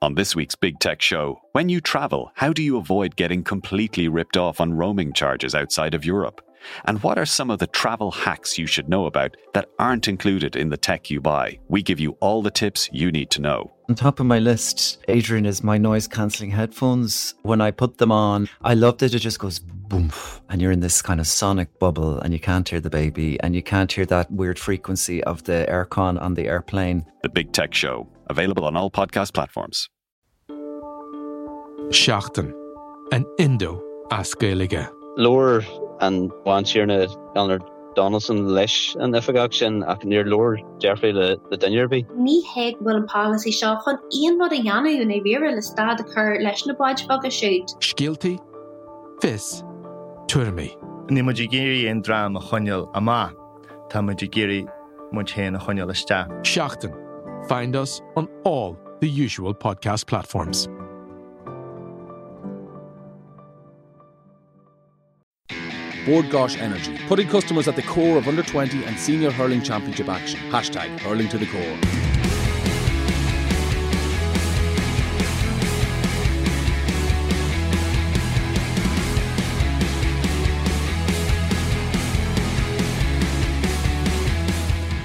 On this week's Big Tech Show, when you travel, how do you avoid getting completely ripped off on roaming charges outside of Europe? And what are some of the travel hacks you should know about that aren't included in the tech you buy? We give you all the tips you need to know. On top of my list, Adrian, is my noise cancelling headphones. When I put them on, I love that it just goes boom, and you're in this kind of sonic bubble, and you can't hear the baby, and you can't hear that weird frequency of the aircon on the airplane. The Big Tech Show, available on all podcast platforms. Seachtain an Indo as Gaelige. Lower an bhaintúrna ganar Donaldson leis an ifagach sin ach níor loir dearfé le le dairbí. Ní héag bhfuil an policy seo chun íon rud a dheanú na bhíire le stad a chur leis na baid bag a siút. Scialtaí, fis, tuairmí. Ní mu géirí an drám a chuneil a má Tá mu géirí mu chéan a chuneil iste. Seachtain. Find us on all the usual podcast platforms. Bord Gáis Energy, putting customers at the core of under 20 and senior hurling championship action. Hashtag hurling to the core.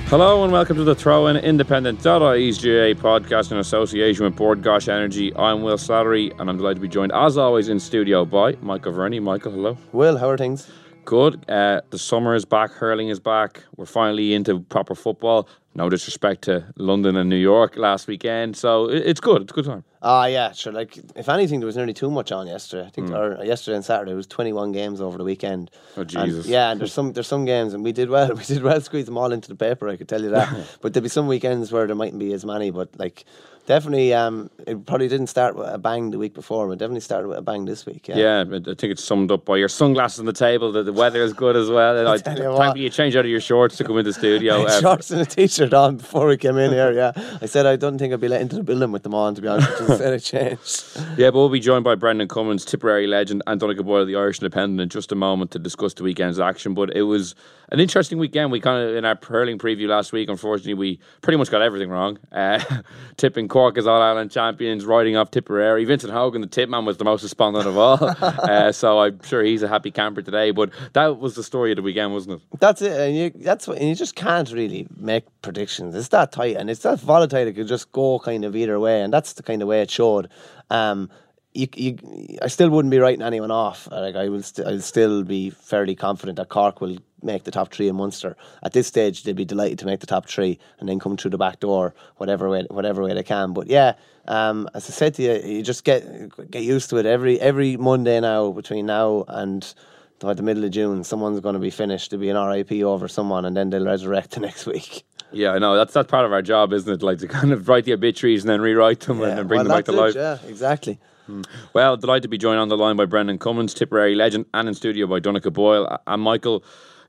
Hello and welcome to the Throw In Independent.ie's GAA podcast in association with Bord Gáis Energy. I'm Will Slattery and I'm delighted to be joined as always in studio by Michael Verney. Michael, hello. Will, how are things? Good. Uh, the summer is back, hurling is back. We're finally into proper football. No disrespect to London and New York last weekend. So it's good. It's a good time. Ah, yeah, sure. Like, if anything, there was nearly too much on yesterday. I think, or yesterday and Saturday, it was twenty-one games over the weekend. Oh, And, Jesus. yeah, and there's some there's some games, and we did well. We did well, squeeze them all into the paper. I could tell you that. but there'll be some weekends where there mightn't be as many. But like, definitely, um, it probably didn't start with a bang the week before, but definitely started with a bang this week. Yeah. Yeah, I I think it's summed up by your sunglasses on the table. That the weather is good as well. I, tell you what. you changed out of your shorts to come into the studio. I Uh, shorts and a t-shirt on before we came in here. Yeah, I said I don't think I'd be let into the building with them on. To be honest, with you. instead I. Yeah, but we'll be joined by Brendan Cummins, Tipperary legend, and Donnchadh Boyle, the Irish Independent, in just a moment to discuss the weekend's action. But it was an interesting weekend. We kind of, in our hurling preview last week, unfortunately, we pretty much got everything wrong. Uh, tipping Cork as All Ireland champions, riding off Tipperary. Vincent Hogan, the tip man, was the most despondent of all. uh, so I'm sure he's a happy camper today. But that was the story of the weekend, wasn't it? That's it, and you that's what, and you just can't really make predictions. It's that tight and it's that volatile. It could just go kind of either way, and that's the kind of way it showed. Um, you, you, I still wouldn't be writing anyone off. Like I will, st- I'll still be fairly confident that Cork will make the top three in Munster. At this stage, they'd be delighted to make the top three and then come through the back door, whatever way, whatever way they can. But yeah, um, as I said to you, you just get get used to it. Every every Monday now, between now and the middle of June, someone's going to be finished to be an RIP over someone, and then they'll resurrect the next week. Yeah, I know. That's that's part of our job, isn't it? Like to kind of write the obituaries and then rewrite them and then bring well, them back to that's life. Yeah, exactly. Hmm. Well, delighted to be joined on the line by Brendan Cummins, Tipperary legend, and in studio by Donnchadh Boyle and Michael.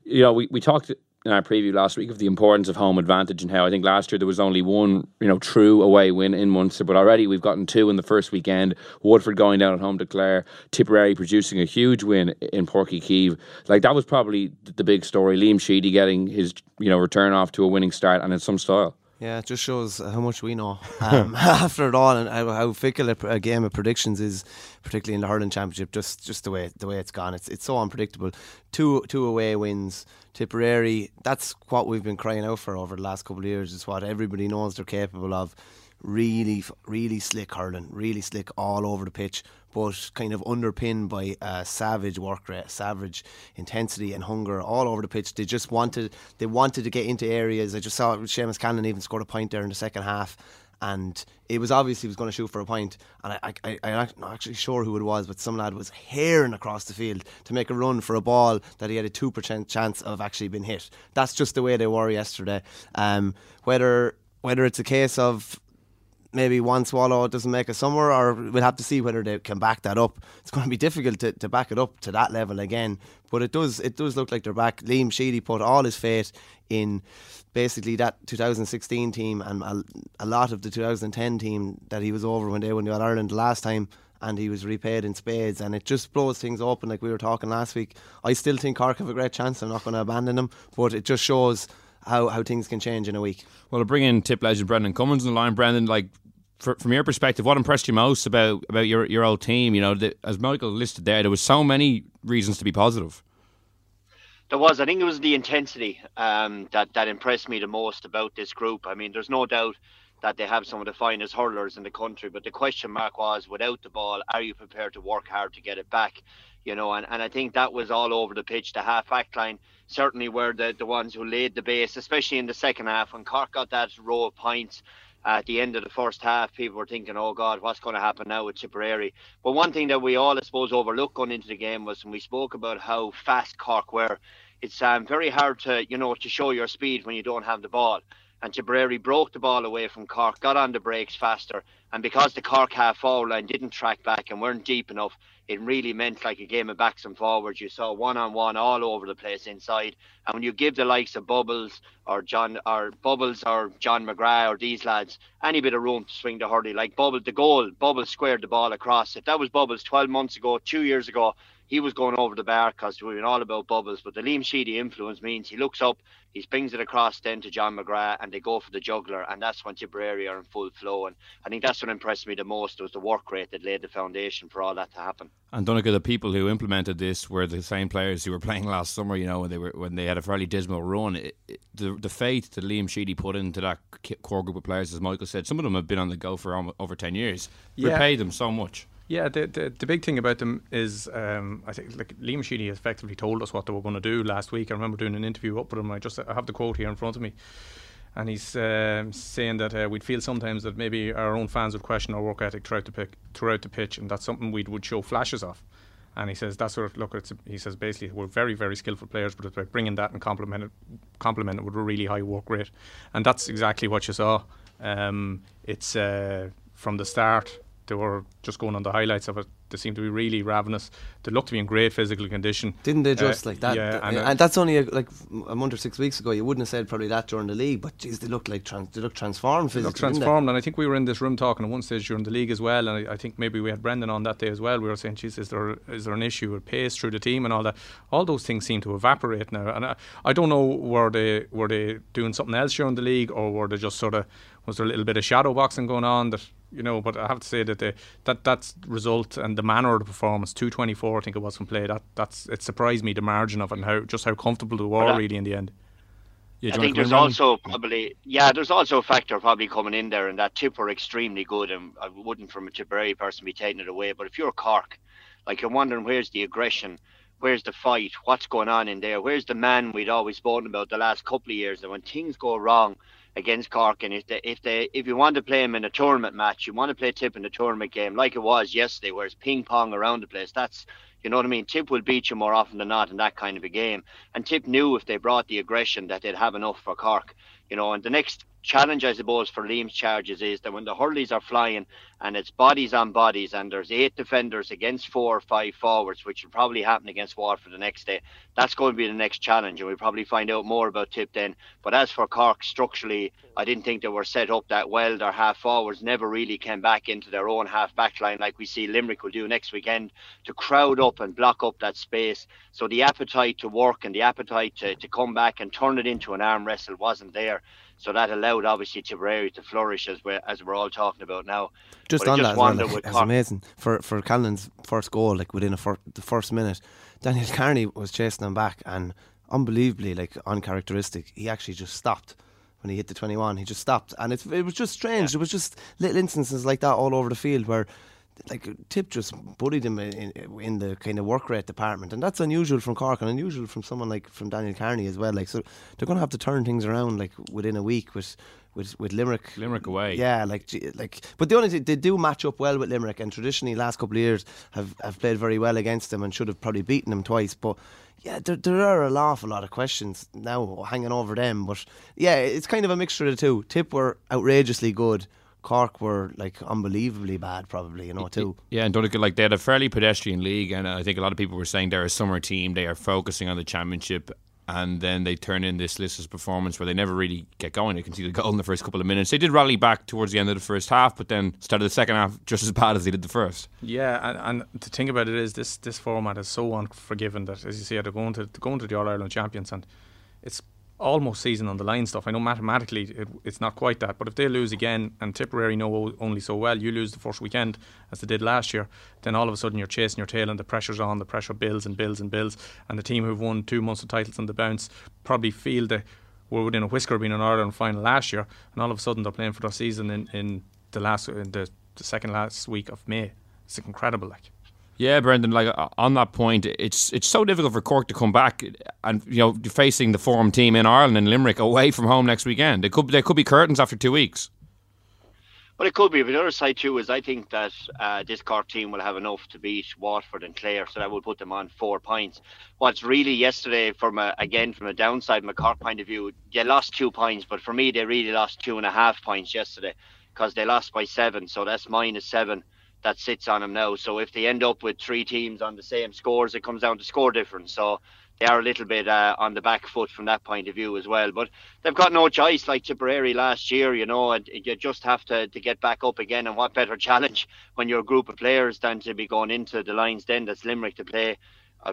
You know, we, we talked in our preview last week of the importance of home advantage and how I think last year there was only one, you know, true away win in Munster, but already we've gotten two in the first weekend. Waterford going down at home to Clare, Tipperary producing a huge win in Páirc Uí Chaoimh. Like that was probably the big story. Liam Sheedy getting his, you know, return off to a winning start and in some style. Yeah, it just shows how much we know um, after it all, and how, fickle a, a game of predictions is, particularly in the hurling championship. Just just the way the way it's gone, it's it's so unpredictable. Two two away wins, Tipperary. That's what we've been crying out for over the last couple of years. It's what everybody knows they're capable of. Really, really slick hurling, really slick all over the pitch, but kind of underpinned by a savage work rate, savage intensity and hunger all over the pitch. They just wanted, they wanted to get into areas. I just saw Seamus Callanan even scored a point there in the second half, and it was obvious he was going to shoot for a point. And I, I, I'm not actually sure who it was, but some lad was herring across the field to make a run for a ball that he had a two percent chance of actually being hit. That's just the way they were yesterday. Um, whether whether it's a case of maybe one swallow doesn't make a summer, or we'll have to see whether they can back that up. It's going to be difficult to, to back it up to that level again, but it does it does look like they're back. Liam Sheedy put all his faith in basically that 2016 team and a, a lot of the 2010 team that he was over when they won the All Ireland last time. And he was repaid in spades, and it just blows things open. Like we were talking last week, I still think Cork have a great chance. I'm not going to abandon them, but it just shows how, how things can change in a week. Well, to bring in tip legend Brendan Cummins on the line, Brendan, like for, from your perspective, what impressed you most about about your your old team? You know, the, as Michael listed there, there was so many reasons to be positive. There was. I think it was the intensity um, that that impressed me the most about this group. I mean, there's no doubt that they have some of the finest hurlers in the country, but the question mark was, without the ball, are you prepared to work hard to get it back? You know, and, and I think that was all over the pitch. The half back line certainly were the, the ones who laid the base, especially in the second half when Cork got that row of points at the end of the first half, people were thinking, oh God, what's going to happen now with Tipperary? But one thing that we all, I suppose, overlooked going into the game was when we spoke about how fast Cork were. It's um, very hard to, you know, to show your speed when you don't have the ball. And Tipperary broke the ball away from Cork, got on the brakes faster, and because the Cork half forward line didn't track back and weren't deep enough, it really meant like a game of backs and forwards. You saw one on one all over the place inside. And when you give the likes of Bubbles or John or Bubbles or John McGrath or these lads any bit of room to swing the hurley, like Bubbles the goal, Bubbles squared the ball across. If that was Bubbles 12 months ago, two years ago, he was going over the bar because we were all about bubbles. But the Liam Sheedy influence means he looks up, he springs it across then to John McGrath, and they go for the juggler, and that's when Tipperary are in full flow. And I think that's what impressed me the most was the work rate that laid the foundation for all that to happen. And Donnchadh, the people who implemented this were the same players who were playing last summer. You know, when they were when they had a fairly dismal run. It, it, the the faith that Liam Sheedy put into that core group of players, as Michael said, some of them have been on the go for over ten years. Yeah. Repay them so much. Yeah, the, the, the big thing about them is um, I think like Liam Sheedy effectively told us what they were going to do last week. I remember doing an interview up with him. I just I have the quote here in front of me, and he's um, saying that uh, we'd feel sometimes that maybe our own fans would question our work ethic throughout the pick, throughout the pitch, and that's something we would show flashes of. And he says that's of look. It's, he says basically we're very very skillful players, but it's about bringing that and complement it, complement it with a really high work rate, and that's exactly what you saw. Um, it's uh, from the start they were just going on the highlights of it. They seemed to be really ravenous. They looked to be in great physical condition. Didn't they just uh, like that? Yeah, and, and, that's only a, like a month or six weeks ago. You wouldn't have said probably that during the league, but geez, they looked like trans- they looked transformed physically. They looked transformed, and I think we were in this room talking at one stage during the league as well. And I, I, think maybe we had Brendan on that day as well. We were saying, "Geez, is there is there an issue with pace through the team and all that?" All those things seem to evaporate now, and I, I don't know were they were they doing something else during the league or were they just sort of was there a little bit of shadow boxing going on that you know, but I have to say that the that that's result and the manner of the performance, two twenty four, I think it was from play. That that's it surprised me the margin of it and how just how comfortable they were uh, really in the end. Yeah, I think there's also probably yeah, there's also a factor probably coming in there, and that tip were extremely good, and I wouldn't from a Tipperary person be taking it away. But if you're Cork, like you're wondering where's the aggression, where's the fight, what's going on in there, where's the man we'd always spoken about the last couple of years, and when things go wrong against Cork. And if they, if they, if you want to play them in a tournament match, you want to play Tip in a tournament game like it was yesterday, where it's ping pong around the place. That's you know what I mean? Tip will beat you more often than not in that kind of a game. And Tip knew if they brought the aggression that they'd have enough for Cork. You know, and the next challenge, I suppose, for Liam's charges is that when the hurleys are flying and it's bodies on bodies and there's eight defenders against four or five forwards, which will probably happen against Waterford the next day, that's going to be the next challenge. And we'll probably find out more about Tip then. But as for Cork, structurally, I didn't think they were set up that well. Their half forwards never really came back into their own half back line like we see Limerick will do next weekend to crowd up and block up that space. So the appetite to work and the appetite to, to come back and turn it into an arm wrestle wasn't there. So that allowed obviously Tipperary to flourish as we're as we're all talking about now. Just but on just that, well, like, it's amazing for for Callanan's first goal. Like within a fir- the first minute, Daniel Kearney was chasing him back, and unbelievably, like uncharacteristic, he actually just stopped when he hit the 21. He just stopped, and it it was just strange. Yeah. It was just little instances like that all over the field where like Tip just bullied him in, in, the kind of work rate department, and that's unusual from Cork and unusual from someone like from Daniel Kearney as well. Like so, they're going to have to turn things around like within a week with with with Limerick. Limerick away. Yeah, like like. But the only thing they do match up well with Limerick, and traditionally last couple of years have have played very well against them and should have probably beaten them twice, but. Yeah, there, there are an awful lot of questions now hanging over them, but yeah, it's kind of a mixture of the two. Tip were outrageously good, Cork were like unbelievably bad, probably you know too. Yeah, and Donnchadh like they had a fairly pedestrian league, and I think a lot of people were saying they're a summer team. They are focusing on the championship, and then they turn in this listless performance where they never really get going. You can see the goal in the first couple of minutes. They did rally back towards the end of the first half, but then started the second half just as bad as they did the first. Yeah, and, and the thing about it is this this format is so unforgiving that, as you say, they're going to they're going to the All Ireland champions, and it's almost season on the line stuff. I know mathematically it, it's not quite that, but if they lose again and Tipperary know only so well, you lose the first weekend as they did last year, then all of a sudden you're chasing your tail and the pressure's on, the pressure builds and builds and builds, and the team who've won two Munster titles on the bounce probably feel they were within a whisker of being an Ireland final last year, and all of a sudden they're playing for their season in, in the last in the, the second last week of May. It's incredible, like. Yeah, Brendan. Like uh, on that point, it's it's so difficult for Cork to come back, and you know, facing the form team in Ireland and Limerick away from home next weekend. They could they could be curtains after two weeks. Well, it could be. But the other side too is I think that uh, this Cork team will have enough to beat Waterford and Clare, so that will put them on four points. What's really yesterday, from a, again from a downside, from Cork point of view, they lost two points, but for me, they really lost two and a half points yesterday because they lost by seven, so that's minus seven that sits on them now. So if they end up with three teams on the same scores, it comes down to score difference. So they are a little bit uh, on the back foot from that point of view as well. But they've got no choice, like Tipperary last year, you know, and you just have to, to get back up again. And what better challenge when you're a group of players than to be going into the Lions Den that's Limerick to play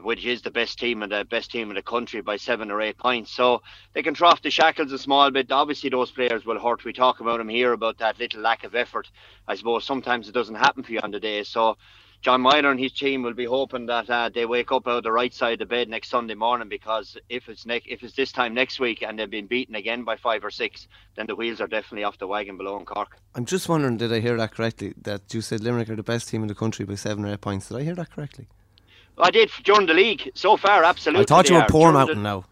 which is the best team and the best team in the country by seven or eight points. So they can trough the shackles a small bit. Obviously, those players will hurt. We talk about them here about that little lack of effort. I suppose sometimes it doesn't happen for you on the day. So John Meyler and his team will be hoping that uh, they wake up out of the right side of the bed next Sunday morning because if it's ne- if it's this time next week and they've been beaten again by five or six, then the wheels are definitely off the wagon below in Cork. I'm just wondering, did I hear that correctly? That you said Limerick are the best team in the country by seven or eight points. Did I hear that correctly? I did during the league so far. Absolutely, I thought you were poor mountain now.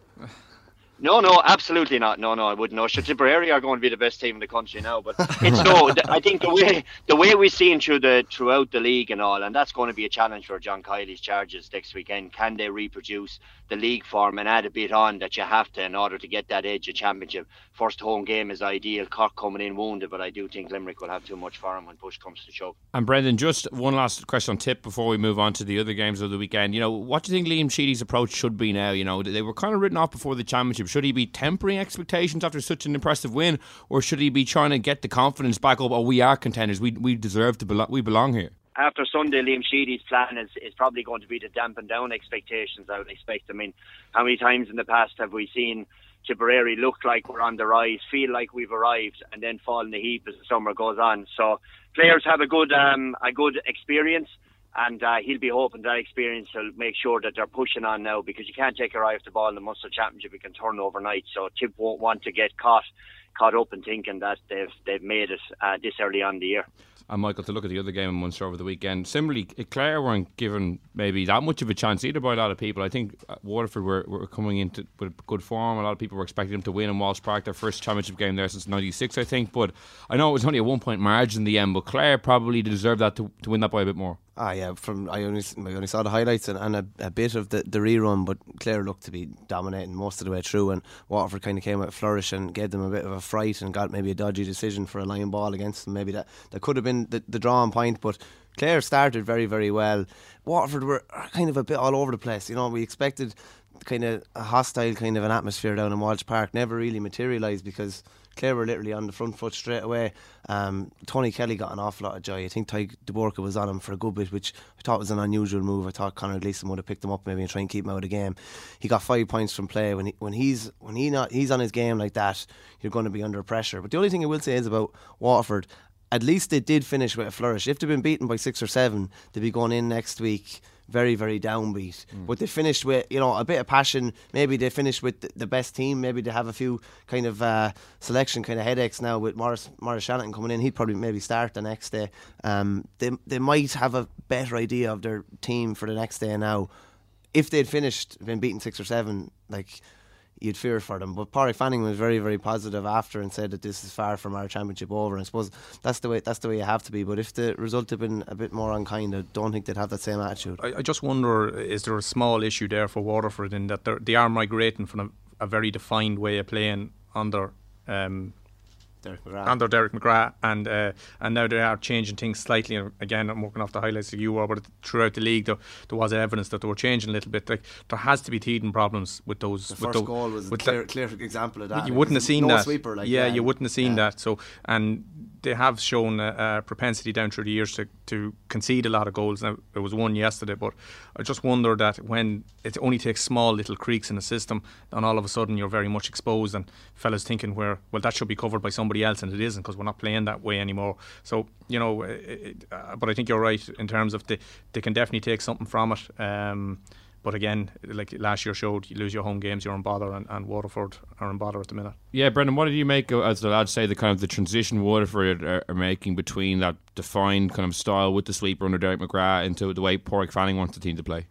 No, no, absolutely not. No, no, I wouldn't know. Sure, Tipperary are going to be the best team in the country now, but it's no. I think the way the way we've seen through the throughout the league and all, and that's going to be a challenge for John Kiely's charges next weekend. Can they reproduce the league form and add a bit on that you have to in order to get that edge of championship? First home game is ideal. Cork coming in wounded, but I do think Limerick will have too much for him when push comes to shove. And Brendan, just one last question on tip before we move on to the other games of the weekend. You know, what do you think Liam Sheedy's approach should be now? You know, they were kind of written off before the championship. Should he be tempering expectations after such an impressive win, or should he be trying to get the confidence back up? Oh, we are contenders. We we deserve to belong. We belong here. After Sunday, Liam Sheedy's plan is, is probably going to be to dampen down expectations. I would expect. I mean, how many times in the past have we seen Tipperary look like we're on the rise, feel like we've arrived, and then fall in the heap as the summer goes on? So players have a good um, a good experience and uh, he'll be hoping that experience will make sure that they're pushing on now because you can't take your eye off the ball in the Munster Championship. It can turn overnight, so Tip won't want to get caught caught up in thinking that they've they've made it uh, this early on the year. And Michael, to look at the other game in Munster over the weekend, similarly, Clare weren't given maybe that much of a chance either by a lot of people. I think uh, Waterford were, were coming into with good form. A lot of people were expecting them to win in Walsh Park, their first championship game there since '96, I think. But I know it was only a one point margin in the end, but Clare probably deserved that to, to win that by a bit more. Ah, yeah. From I only I only saw the highlights and, and a, a, bit of the, the rerun, but Clare looked to be dominating most of the way through, and Waterford kind of came out flourish and gave them a bit of a fright and got maybe a dodgy decision for a line ball against them. Maybe that that could have been the, the drawing point, but Clare started very very well. Waterford were kind of a bit all over the place. You know, we expected kind of a hostile kind of an atmosphere down in Walsh Park. Never really materialised because Clare were literally on the front foot straight away. Um, Tony Kelly got an awful lot of joy. I think Tadhg de Búrca was on him for a good bit, which I thought was an unusual move. I thought Conor Gleeson would have picked him up maybe and try and keep him out of the game. He got five points from play. When he, when he's when he not he's on his game like that, you're going to be under pressure. But the only thing I will say is about Waterford. At least they did finish with a flourish. If they'd been beaten by six or seven, they'd be going in next week very, very downbeat. Mm. But they finished with, you know, a bit of passion. Maybe they finished with the best team. Maybe they have a few kind of uh, selection kind of headaches now with Morris Maurice Shannon coming in. He'd probably maybe start the next day. Um, they, they might have a better idea of their team for the next day now. If they'd finished, been beaten six or seven, like you'd fear for them. But Páraic Fanning was very, very positive after and said that this is far from our championship over. And I suppose that's the way that's the way you have to be. But if the result had been a bit more unkind, I don't think they'd have that same attitude. I, I just wonder: is there a small issue there for Waterford in that they are migrating from a, a, very defined way of playing under um, Derek McGrath. under Derek McGrath, and uh, and now they are changing things slightly. Again, I'm working off the highlights that you were, but throughout the league, there, there was evidence that they were changing a little bit. Like there has to be teething problems with those. The with first those, goal was a clear, clear example of that. You wouldn't have seen no that. Sweeper, like, yeah, yeah, you wouldn't have seen yeah. that. So and they have shown a, a, propensity down through the years to, to concede a lot of goals. Now it was one yesterday, but I just wonder that when it only takes small little creaks in the system, then all of a sudden you're very much exposed, and fellas thinking where well that should be covered by somebody else, and it isn't because we're not playing that way anymore. So you know, it, uh, but I think you're right in terms of they they can definitely take something from it. Um, but again, like last year showed, you lose your home games, you're in bother, and, and Waterford are in bother at the minute. Yeah, Brendan, what did you make, as the lads say, the kind of the transition Waterford are, are making between that defined kind of style with the sweeper under Derek McGrath into the way Páraic Fanning wants the team to play?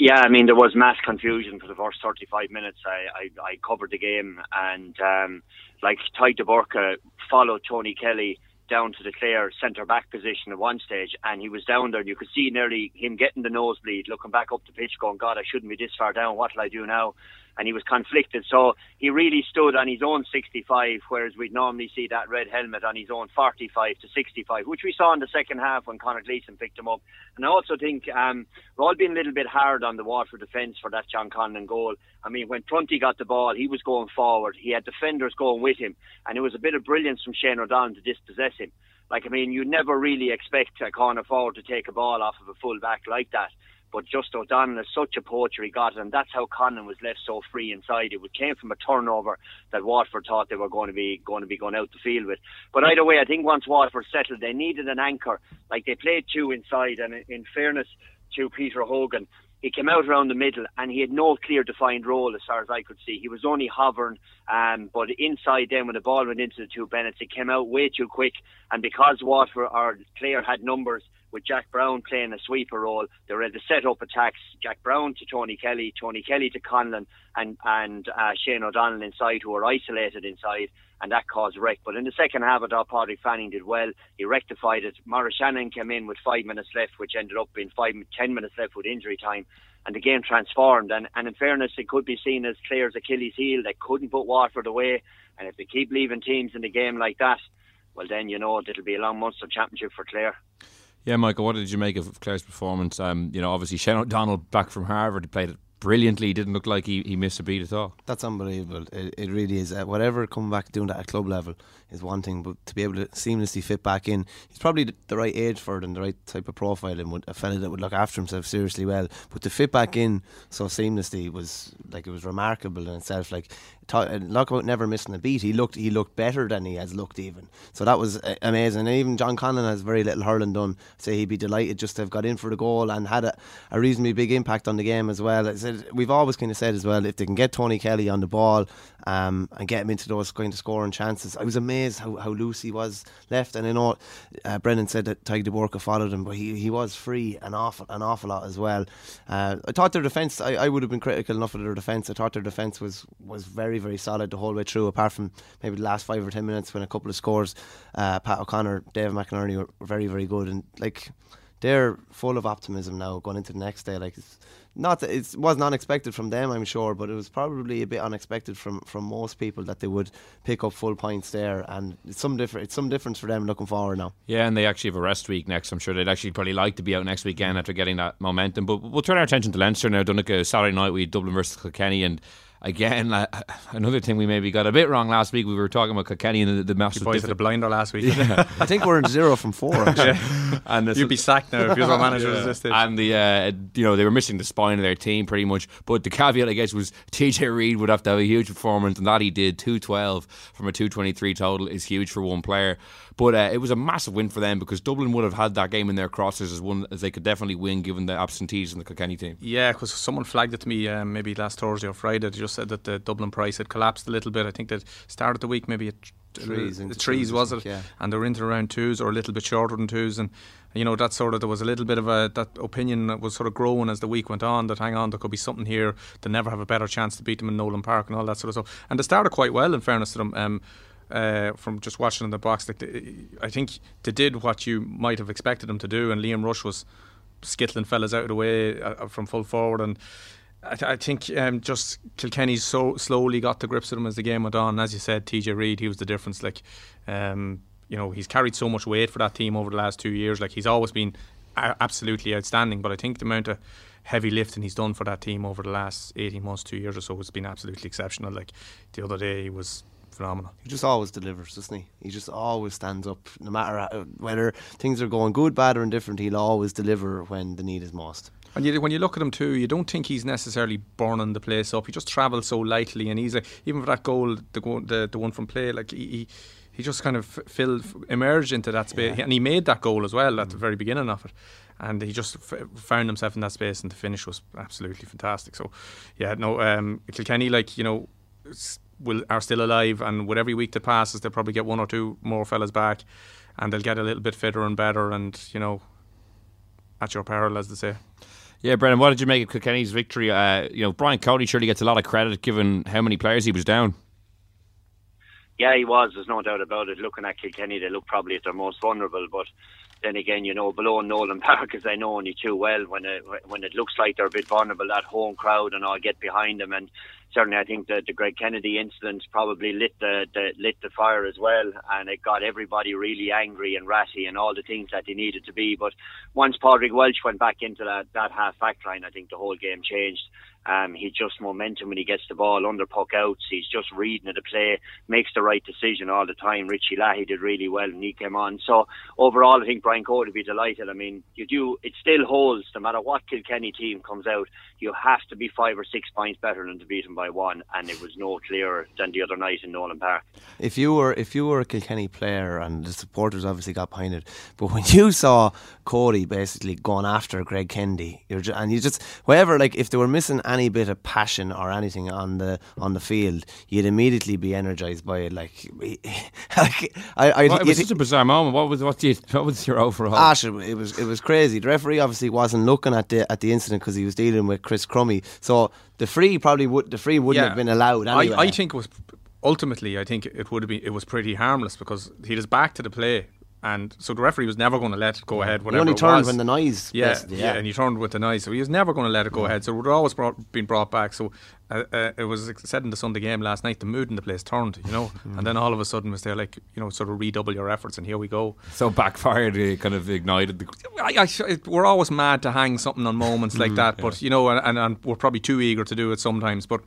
Yeah, I mean there was mass confusion for the first 35 minutes. I I, I covered the game and um, like Tadhg de Búrca followed Tony Kelly down to the Clare centre back position at one stage, and he was down there, and you could see nearly him getting the nosebleed, looking back up the pitch, going, "God, I shouldn't be this far down. What'll I do now?" And he was conflicted. So he really stood on his own 65, whereas we'd normally see that red helmet on his own 45 to 65, which we saw in the second half when Conor Gleeson picked him up. And I also think um, we're all being a little bit hard on the Waterford defence for that John Conlon goal. I mean, when Prunty got the ball, he was going forward. He had defenders going with him, and it was a bit of brilliance from Shane O'Donnell to dispossess him. Like, I mean, you never really expect a corner forward to take a ball off of a full back like that. But just O'Donnell is such a poacher, he got it, and that's how Conlon was left so free inside. It came from a turnover that Waterford thought they were going to be going to be going out the field with. But either way, I think once Waterford settled, they needed an anchor. Like they played two inside, and in fairness to Peter Hogan, he came out around the middle and he had no clear defined role as far as I could see. He was only hovering, um, but inside then when the ball went into the two Bennetts, it came out way too quick. And because Waterford or Clare had numbers, with Jack Brown playing a sweeper role. They were able to set up attacks. Jack Brown to Tony Kelly, Tony Kelly to Conlon, and and uh, Shane O'Donnell inside, who were isolated inside, and that caused wreck. But in the second half, I thought Páraic Fanning did well. He rectified it. Maurice Shannon came in with five minutes left, which ended up being five ten minutes left with injury time. And the game transformed. And, and in fairness, it could be seen as Clare's Achilles heel. They couldn't put Waterford away. And if they keep leaving teams in the game like that, well, then you know it'll be a long Munster championship for Clare. Yeah, Michael, what did you make of Clare's performance? Um, you know, obviously Shane O'Donnell back from Harvard, he played it brilliantly. He didn't look like he, he missed a beat at all. That's unbelievable. It, it really is. Uh, whatever coming back doing that at club level is one thing, but to be able to seamlessly fit back in, he's probably the, the right age for it and the right type of profile and would, a fella that would look after himself seriously well. But to fit back in so seamlessly was like it was remarkable in itself. Like talk about never missing a beat. He looked he looked better than he has looked even. So that was uh, amazing. And even John Conlon has very little hurling done. Say he'd be delighted just to have got in for the goal and had a, a reasonably big impact on the game as well. Said, we've always kind of said as well if they can get Tony Kelly on the ball um, and get him into those kind of scoring chances. I was amazed how, how loose he was left. And I know uh, Brendan said that Tadhg de Búrca followed him, but he, he was free an awful an awful lot as well. Uh, I thought their defence. I, I would have been critical enough of their defence. I thought their defence was was very very solid the whole way through, apart from maybe the last five or ten minutes when a couple of scores, uh, Pat O'Connor, Dave McInerney were very, very good. And like, they're full of optimism now going into the next day. Like, it's not it wasn't unexpected from them, I'm sure, but it was probably a bit unexpected from, from most people that they would pick up full points there, and it's some different. It's some difference for them looking forward now. Yeah, and they actually have a rest week next. I'm sure they'd actually probably like to be out next weekend after getting that momentum. But we'll turn our attention to Leinster now. Donncha Saturday night we Dublin versus Kilkenny and again, uh, another thing we maybe got a bit wrong last week. We were talking about Kilkenny and the, the massive. boys had a blinder last week. Yeah. I think we're in zero from four. yeah. and you'd be sacked now if you're our manager yeah. this And the uh, you know they were missing the spine of their team pretty much. But the caveat I guess was TJ Reid would have to have a huge performance, and that he did. Two twelve from a two twenty three total is huge for one player. But uh, it was a massive win for them because Dublin would have had that game in their crosses as one as they could definitely win given the absentees in the Kilkenny team. Yeah, because someone flagged it to me um, maybe last Thursday or Friday. They just said that the Dublin price had collapsed a little bit. I think that started the week maybe at trees, the trees was it? Yeah. And they were into around twos or a little bit shorter than twos, and you know that sort of there was a little bit of a that opinion that was sort of growing as the week went on. That hang on, there could be something here. They never have a better chance to beat them in Nowlan Park and all that sort of stuff. And they started quite well, in fairness to them. Um, uh, from just watching in the box. Like I think they did what you might have expected them to do, and Liam Rushe was skittling fellas out of the way uh, from full forward. And I, th- I think um, just Kilkenny so slowly got the grips of them as the game went on. As you said, TJ Reid, he was the difference. Like, um, you know, he's carried so much weight for that team over the last two years. Like, he's always been a- absolutely outstanding. But I think the amount of heavy lifting he's done for that team over the last 18 months, two years or so, has been absolutely exceptional. Like, the other day, he was phenomenal. He just always delivers, doesn't he? He just always stands up, no matter how, whether things are going good, bad, or indifferent. He'll always deliver when the need is most. And you, when you look at him too, you don't think he's necessarily burning the place up. He just travels so lightly, and he's a, even for that goal, the, the the one from play, like he, he he just kind of filled, emerged into that space, yeah. and he made that goal as well at mm. the very beginning of it. And he just f- found himself in that space, and the finish was absolutely fantastic. So, yeah, no, um, Kilkenny, like you know, will are still alive, and with every week that passes, they'll probably get one or two more fellas back, and they'll get a little bit fitter and better, and you know, at your peril, as they say. Yeah, Brendan, what did you make of Kilkenny's victory? Uh, you know, Brian Cody surely gets a lot of credit given how many players he was down. Yeah, he was. There's no doubt about it. Looking at Kilkenny, they look probably at their most vulnerable. But then again, you know, below Nowlan Park, as I know only too well, when it when it looks like they're a bit vulnerable, that home crowd and all get behind them. And certainly, I think that the Greg Kennedy incident probably lit the, the lit the fire as well, and it got everybody really angry and ratty and all the things that they needed to be. But once Pádraig Walsh went back into that that half back line, I think the whole game changed. Um, he just momentum when he gets the ball under puck outs. He's just reading the play, makes the right decision all the time. Richie Leahy did really well and he came on. So overall, I think Brian Cody would be delighted. I mean, you do it still holds no matter what Kilkenny team comes out. You have to be five or six points better than to beat them by one, and it was no clearer than the other night in Nowlan Park. If you were if you were a Kilkenny player and the supporters obviously got behind it, but when you saw Cody basically going after Greg Kennedy, just, and you just whatever like if they were missing any bit of passion or anything on the on the field, you'd immediately be energized by it. Like, like I, I, well, it was such a bizarre moment. What was what, you, what was your overall? Ah, Ash, it was it was crazy. The referee obviously wasn't looking at the at the incident because he was dealing with Chris Crummey. So the free probably would the free wouldn't yeah. have been allowed. Anyway. I, I think it was ultimately I think it would have been it was pretty harmless because he was back to the play and so the referee was never going to let it go ahead. Whatever he only turned when the noise. Yeah, yeah, yeah, and he turned with the noise, so he was never going to let it go yeah. ahead. So it would always brought, been brought back. So uh, uh, it was said in the Sunday game last night, the mood in the place turned, you know, mm. and then all of a sudden was there like you know sort of redouble your efforts, and here we go. So backfired, it kind of ignited. The... I, I, we're always mad to hang something on moments like mm, that, but you know, and, and we're probably too eager to do it sometimes, but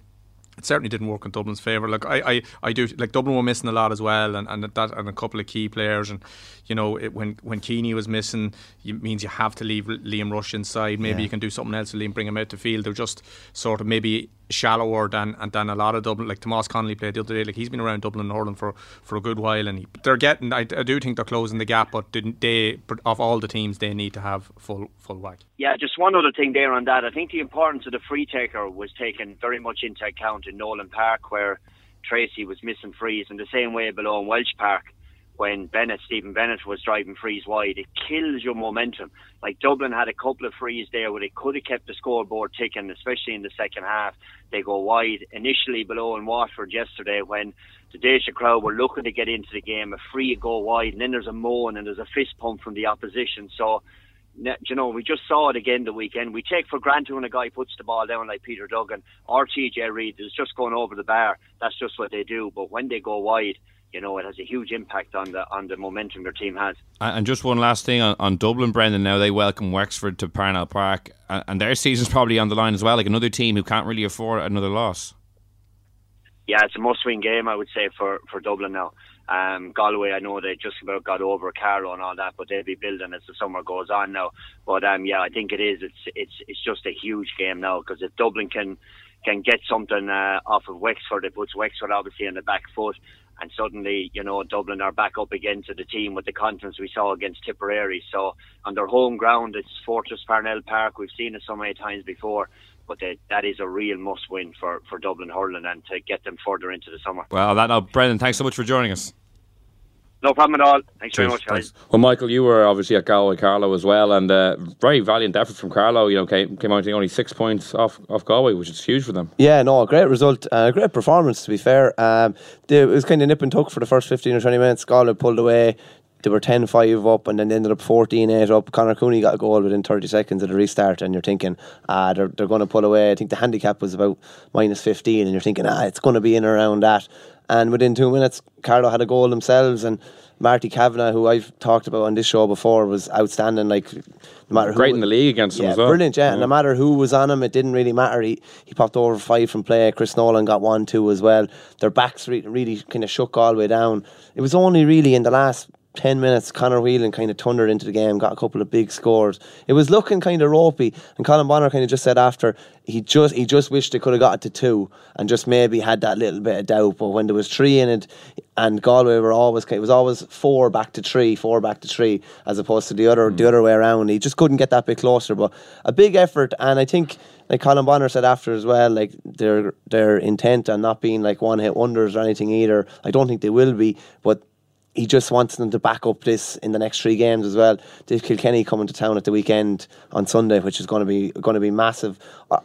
it certainly didn't work in Dublin's favour. Like I, I, I do like Dublin were missing a lot as well, and, and that and a couple of key players. And you know it, when when Keaney was missing, it means you have to leave Liam Rushe inside. Maybe yeah. you can do something else with Liam, bring him out to field. They're just sort of maybe shallower than and than a lot of Dublin. Like Tomas Connolly played the other day. Like he's been around Dublin and Ireland for, for a good while, and he, they're getting. I, I do think they're closing the gap, but they of all the teams they need to have full full whack. Yeah, just one other thing there on that. I think the importance of the free taker was taken very much into account in Nowlan Park, where Tracy was missing frees, in the same way below in Walsh Park when Bennett, Stephen Bennett was driving frees wide. It kills your momentum. Like Dublin had a couple of frees there where they could have kept the scoreboard ticking, especially in the second half. They go wide. Initially below in Waterford yesterday when the Déise crowd were looking to get into the game, a free go wide, and then there's a moan and there's a fist pump from the opposition. So you know, we just saw it again the weekend. We take for granted when a guy puts the ball down like Peter Duggan or TJ Reid is just going over the bar. That's just what they do. But when they go wide, you know, it has a huge impact on the on the momentum their team has. And just one last thing on, on Dublin, Brendan. Now they welcome Wexford to Parnell Park, and their season's probably on the line as well. Like another team who can't really afford another loss. Yeah, it's a must-win game, I would say, for for Dublin now. Um, Galway, I know they just about got over Carlow and all that, but they'll be building as the summer goes on now. But um, yeah, I think it is. It's it's it's just a huge game now because if Dublin can can get something uh, off of Wexford, it puts Wexford obviously in the back foot and suddenly, you know, Dublin are back up again to the team with the confidence we saw against Tipperary. So on their home ground, it's Fortress Parnell Park. We've seen it so many times before. But they, that is a real must win for, for Dublin hurling and to get them further into the summer. Well, that now, Brendan, thanks so much for joining us. No problem at all. Thanks Cheers. very much, guys. Well, Michael, you were obviously at Galway Carlow as well, and uh, very valiant effort from Carlow. You know, came, came out only six points off, off Galway, which is huge for them. Yeah, no, a great result, a uh, great performance. To be fair, um, they, it was kind of nip and tuck for the first fifteen or twenty minutes. Galway pulled away. They were 10-5 up and then they ended up 14-8 up. Conor Cooney got a goal within 30 seconds of the restart and you're thinking, ah, they're, they're going to pull away. I think the handicap was about minus 15 and you're thinking, ah, it's going to be in around that. And within two minutes, Carlow had a goal themselves and Marty Kavanagh, who I've talked about on this show before, was outstanding. Like no matter Great who, in the league against yeah, as well. brilliant. Yeah, no matter who was on him, it didn't really matter. He he popped over five from play. Chris Nolan got one, two as well. Their backs re- really kind of shook all the way down. It was only really in the last 10 minutes, Conor Whelan kind of thundered into the game, got a couple of big scores. It was looking kind of ropey, and Colm Bonnar kind of just said after he just he just wished they could have got it to two and just maybe had that little bit of doubt. But when there was three in it, and Galway were always it was always four back to three, four back to three, as opposed to the other the mm. other way around. He just couldn't get that bit closer. But a big effort, and I think like Colm Bonnar said after as well, like their their intent on not being like one hit wonders or anything either. I don't think they will be, but he just wants them to back up this in the next three games as well. Dave Kilkenny coming to town at the weekend on Sunday, which is going to be going to be massive.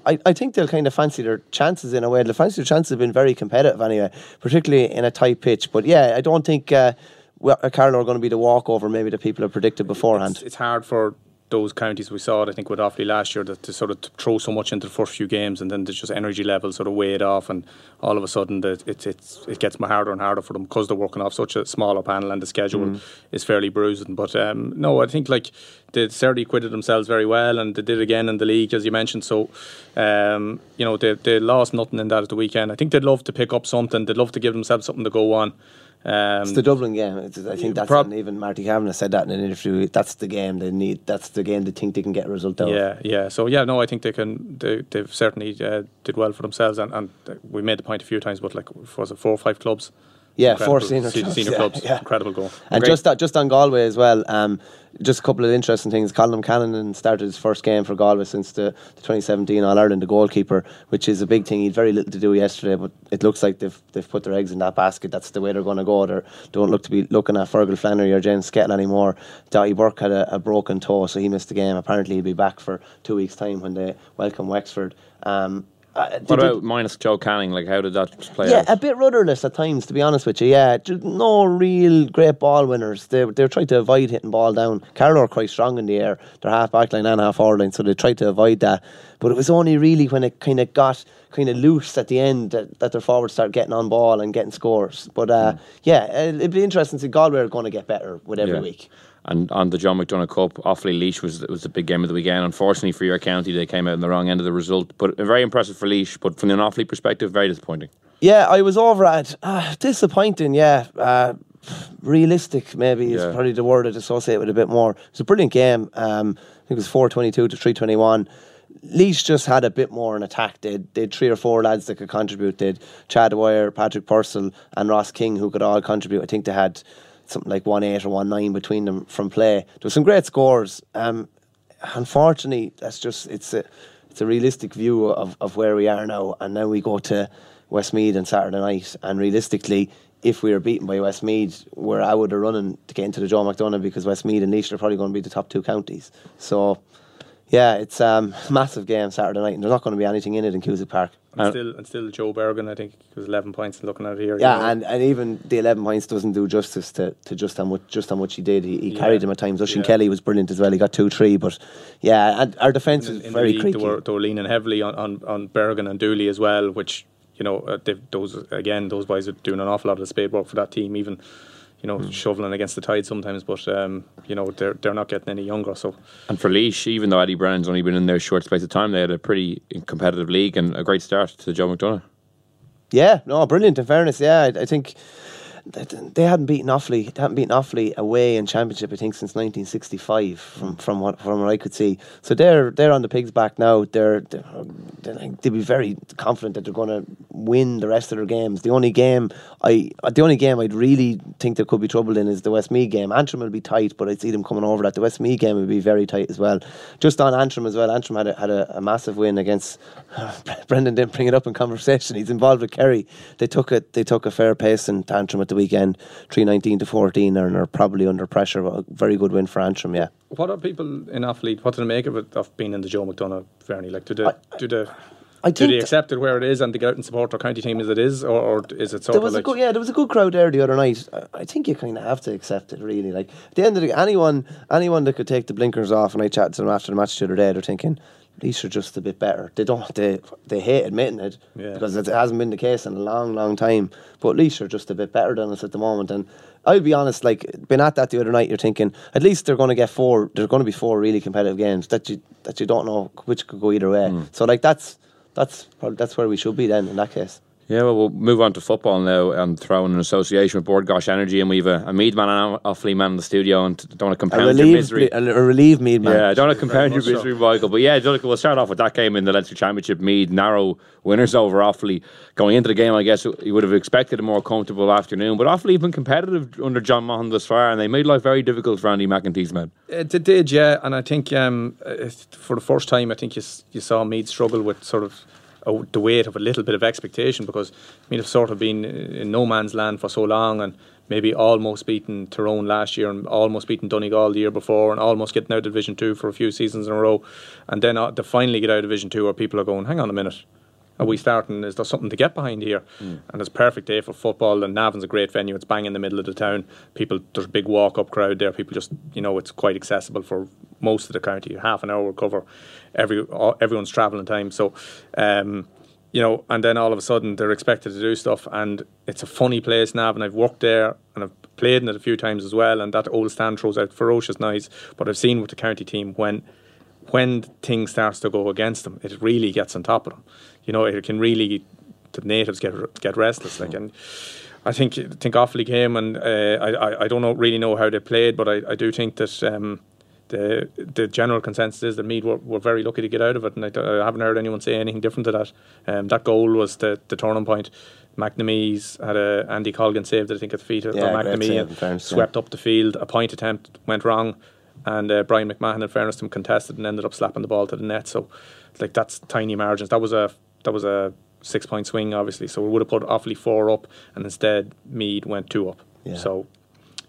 I, I think they'll kind of fancy their chances in a way. The fancy their chances have been very competitive anyway, particularly in a tight pitch. But yeah, I don't think uh, well, Carlow are going to be the walkover maybe that people have predicted beforehand. It's, it's hard for those counties we saw it, I think with Offaly last year that to sort of throw so much into the first few games and then there's just energy levels sort of weighed off and all of a sudden that it, it's it gets harder and harder for them because they're working off such a smaller panel and the schedule Mm. is fairly bruising. But um, no I think like they certainly acquitted themselves very well and they did again in the league as you mentioned. So um, you know they, they lost nothing in that at the weekend. I think they'd love to pick up something. They'd love to give themselves something to go on um, It's the Dublin game. It's, I think that's prob- even Marty Kavanagh said that in an interview. That's the game they need. That's the game they think they can get a result out. of. Yeah, yeah. So yeah, no, I think they can. They, they've certainly uh, did well for themselves, and, and we made the point a few times. But like, was it four or five clubs? Yeah, four senior Se- senior yeah, clubs. yeah. Incredible goal. And Great. just just on Galway as well. Um, just a couple of interesting things. Colm Callanan started his first game for Galway since the, the 2017 All Ireland, the goalkeeper, which is a big thing. He had very little to do yesterday, but it looks like they've they've put their eggs in that basket. That's the way they're going to go. They don't look to be looking at Fergal Flannery or James Skehill anymore. Daithí Burke had a, a broken toe, so he missed the game. Apparently, he'll be back for two weeks' time when they welcome Wexford. Um, uh, they What about minus Joe Canning? Like, how did that play yeah, out? a bit rudderless at times, to be honest with you. Yeah, no real great ball winners. They they're trying to avoid hitting ball down. Carlow are quite strong in the air. They're half back line and half forward line, so they tried to avoid that. But it was only really when it kind of got kind of loose at the end that, that their forwards started getting on ball and getting scores. But uh, yeah, it'd be interesting to see Galway are going to get better with every Yeah. week. And on the Joe McDonagh Cup, Offaly Laois was was the big game of the weekend. Unfortunately for your county, they came out on the wrong end of the result. But very impressive for Laois. But from an Offaly perspective, very disappointing. Yeah, I was over at uh, disappointing. Yeah, uh, realistic maybe is probably the word I'd associate with a bit more. It's a brilliant game. Um, I think it was four twenty two to three twenty one. Laois just had a bit more in attack. They'd, they'd three or four lads that could contribute. They'd Cha Dwyer, Patrick Purcell, and Ross King who could all contribute. I think they had something like one eight or one nine between them from play. There were some great scores. Um, unfortunately, that's just it's a it's a realistic view of, of where we are now. And now we go to Westmeath on Saturday night. And realistically, if we are beaten by Westmeath, we're out of running to get into the Joe McDonagh because Westmeath and Laois are probably going to be the top two counties. So. Yeah, it's um massive game Saturday night, and there's not going to be anything in it in Cusack Park. And still, and still Joe Bergin, I think, was 11 points looking at it here. you Yeah, know. and, and even the eleven points doesn't do justice to, to just how much just how much he did. He, he Yeah. carried him at times. Oisín Yeah. Kelly was brilliant as well. He got two, three, but yeah, and our defence is in very the league, creaky. they were, they were leaning heavily on, on, on Bergen and Dooley as well, which you know uh, those again those boys are doing an awful lot of the spade work for that team, even you know Hmm. shoveling against the tide sometimes. But um, you know they're they're not getting any younger, so And for Laois, even though Eddie Brown's only been in there a short space of time, they had a pretty competitive league and a great start to Joe McDonagh. Yeah, no, brilliant. In fairness, yeah, I, I think that they hadn't beaten Offaly. They hadn't beaten Offaly away in championship. I think since 1965, from from what from what I could see. So they're they're on the pigs' back now. They're, they're, they're they'd be very confident that they're going to win the rest of their games. The only game I the only game I'd really think there could be trouble in is the Westmeath game. Antrim will be tight, but I'd see them coming over that. The Westmeath game would be very tight as well. Just on Antrim as well. Antrim had a, had a, a massive win against. Brendan didn't bring it up in conversation. He's involved with Kerry. They took it. They took a fair pace in Antrim at the weekend, three nineteen to fourteen, and are probably under pressure. But a very good win for Antrim. Yeah. what are people in Offaly? What do they make of it of being in the Joe McDonagh Fernie? Like do they do they I do they accept it where it is and they get out and support their county team as it is, or, or is it sort There of was a good, yeah, there was a good crowd there the other night. I- I think you kind of have to accept it, really. Like at the end of the anyone, anyone that could take the blinkers off, and I chatted to them after the match the other day, they're thinking, Laois are just a bit better. They don't. They they hate admitting it Yeah. because it hasn't been the case in a long, long time. But Laois are just a bit better than us at the moment. And I'll be honest, like been at that the other night. You're thinking at least they're going to get four. There's going to be four really competitive games that you that you don't know which could go either way. Hmm. So like that's that's probably, that's where we should be then in that case. Yeah, well, we'll move on to football now and throw in an association with Bord Gáis Energy. And we've a, a Meath man and an Offaly man in the studio and don't want to A compound your misery. a, a relieved Meath man. Yeah, I don't want to compound your much so. misery, Michael. But yeah, Donnchadh, we'll start off with that game in the Leinster Championship. Meath, narrow winners over Offaly. Going into the game, I guess you would have expected a more comfortable afternoon. But Offaly have been competitive under John Maughan thus far, and they made life very difficult for Andy McEntee's men. It, it did, yeah, and I think um, uh, for the first time, I think you, you saw Meath struggle with sort of uh, the weight of a little bit of expectation because Meath have sort of been in no man's land for so long and maybe almost beaten Tyrone last year and almost beaten Donegal the year before and almost getting out of Division 2 for a few seasons in a row. And then uh, to finally get out of Division 2 where people are going, hang on a minute, are we starting? Is there something to get behind here? And it's a perfect day for football. And Navan's a great venue. It's bang in the middle of the town. People, there's a big walk up crowd there. People just, you know, it's quite accessible for most of the county. Half an hour cover every everyone's travelling time. So, um, you know, and then all of a sudden they're expected to do stuff. And it's a funny place, Navan. I've worked there and I've played in it a few times as well. And that old stand throws out ferocious noise. But I've seen with the county team when when things starts to go against them, it really gets on top of them. You know, it can really the natives get get restless. Like, and I think think Offaly came, and uh, I, I I don't know really know how they played, but I, I do think that. Um, the the general consensus is that Meath were, were very lucky to get out of it, and I haven't heard anyone say anything different to that. Um, that goal was the, the turning point. McNamee's had a Andy Colgan saved I think, at the feet of Yeah, McNamee save, and in fairness, yeah. swept up the field. A point attempt went wrong, and uh, Brian McMahon, in fairness to him, contested and ended up slapping the ball to the net. So, like that's tiny margins. That was a that was a six point swing, obviously. So we would have put Offaly four up, and instead Meath went two up. Yeah. So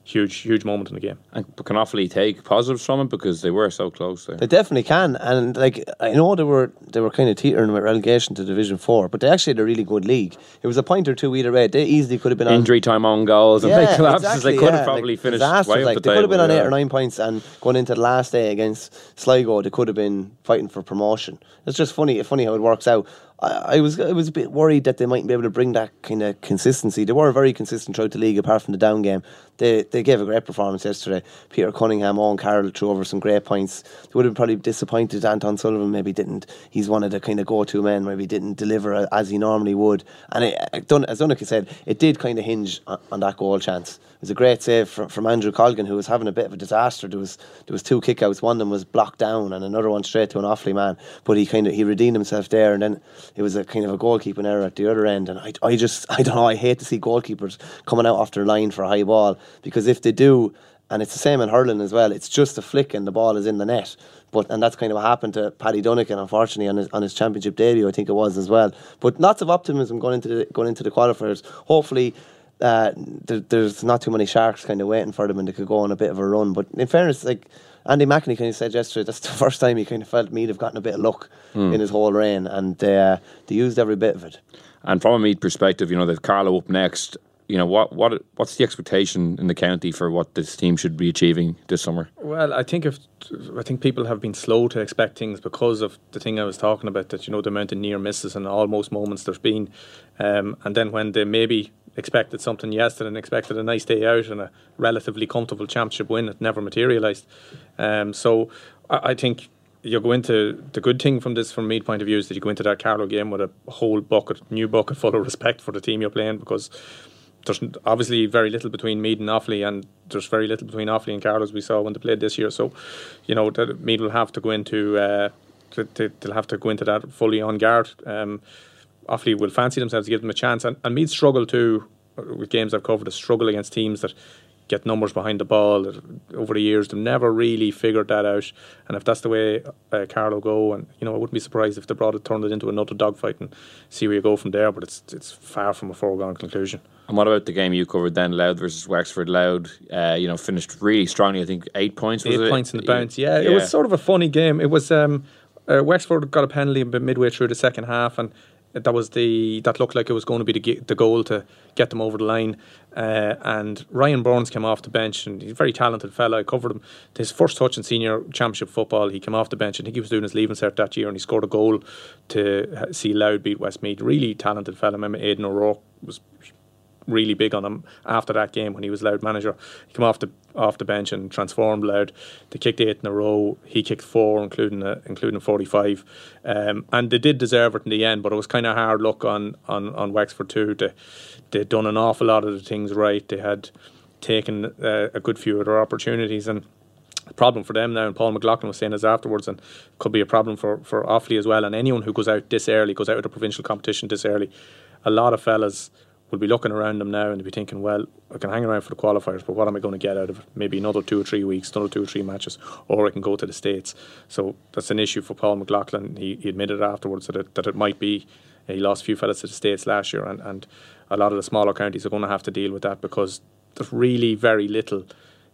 huge, huge moment in the game. And can Offaly take positives from it because they were so close there? They definitely can, and like I know they were they were kind of teetering with relegation to Division Four, but they actually had a really good league. It was a point or two either way. They easily could have been on Injury time on goals and big collapses. they could have probably like, finished disastrous, way up like, the They table. could have been on yeah. eight or nine points, and going into the last day against Sligo, they could have been fighting for promotion. It's just funny, funny how it works out. I, I was I was a bit worried that they mightn't be able to bring that kind of consistency. They were very consistent throughout the league, apart from the down game. They they gave a great performance yesterday. Peter Cunningham, Owen Carroll threw over some great points. They would have probably disappointed Anton Sullivan. Maybe didn't. He's one of the kind of go to men. Maybe didn't deliver as he normally would. And it, as Donnchadh said, it did kind of hinge on, that goal chance. It was a great save from, from Andrew Colgan, who was having a bit of a disaster. There was there was two kickouts. One of them was blocked down, and another one straight to an Offaly man. But he kind of he redeemed himself there, and then it was a kind of a goalkeeping error at the other end. And I, I just I don't know. I hate to see goalkeepers coming out off their line for a high ball because if they do, and it's the same in hurling as well. It's just a flick and the ball is in the net. But and that's kind of what happened to Paddy Dunican, unfortunately, on his on his championship debut. I think it was as well. But lots of optimism going into the going into the qualifiers. Hopefully. Uh, there, there's not too many sharks kind of waiting for them, and they could go on a bit of a run. But in fairness, like Andy McEntee kind of said yesterday, that's the first time he kind of felt Meath have gotten a bit of luck Hmm. in his whole reign, and they, uh, they used every bit of it. And from a Meath perspective, you know, they've Carlow up next. You know, what what what's the expectation in the county for what this team should be achieving this summer? Well, I think if I think people have been slow to expect things because of the thing I was talking about that you know the amount of near misses and almost moments there's been, um, and then when they maybe expected something yesterday and expected a nice day out and a relatively comfortable championship win, it never materialised. Um, so I, I think you go into the good thing from this, from Meath point of view, is that you go into that Carlow game with a whole bucket, new bucket full of respect for the team you're playing because there's obviously very little between Meath and Offaly, and there's very little between Offaly and Carlos we saw when they played this year. So, you know, that Meath will have to go into uh, to, to, they'll have to go into that fully on guard. Um, Offaly will fancy themselves to give them a chance, and, and Meath struggle too uh, with games I've covered. To struggle against teams that get numbers behind the ball over the years they've never really figured that out and if that's the way uh, Carlow go and you know I wouldn't be surprised if they brought it turned it into another dogfight and see where you go from there but it's it's far from a foregone conclusion And what about the game you covered then, Louth versus Wexford? Louth, uh, you know, finished really strongly. I think eight points. Was eight it? points in the bounce yeah, it was sort of a funny game it was um, uh, Wexford got a penalty about midway through the second half and that was the that looked like it was going to be the, the goal to get them over the line. Uh, and Ryan Burns came off the bench, and he's a very talented fella. I covered him. His first touch in senior championship football, he came off the bench. I think he was doing his leaving cert that year, and he scored a goal to see Louth beat Westmeath. Really talented fella. I remember Aidan O'Rourke was really big on him after that game when he was Louth manager. He came off the off the bench and transformed Louth. They kicked eight in a row. He kicked four, including a, including forty five, um, and they did deserve it in the end. But it was kind of hard luck on on on Wexford too. They they'd done an awful lot of the things right. They had taken uh, a good few of their opportunities and. Problem for them now, and Paul McLaughlin was saying this afterwards, and could be a problem for, for Offaly as well. And anyone who goes out this early, goes out of the provincial competition this early, a lot of fellas will be looking around them now and be thinking, well, I can hang around for the qualifiers, but what am I going to get out of it? Maybe another two or three weeks, another two or three matches, or I can go to the States. So that's an issue for Paul McLaughlin. He, he admitted afterwards that it, that it might be. He lost a few fellas to the States last year, and, and a lot of the smaller counties are going to have to deal with that because there's really very little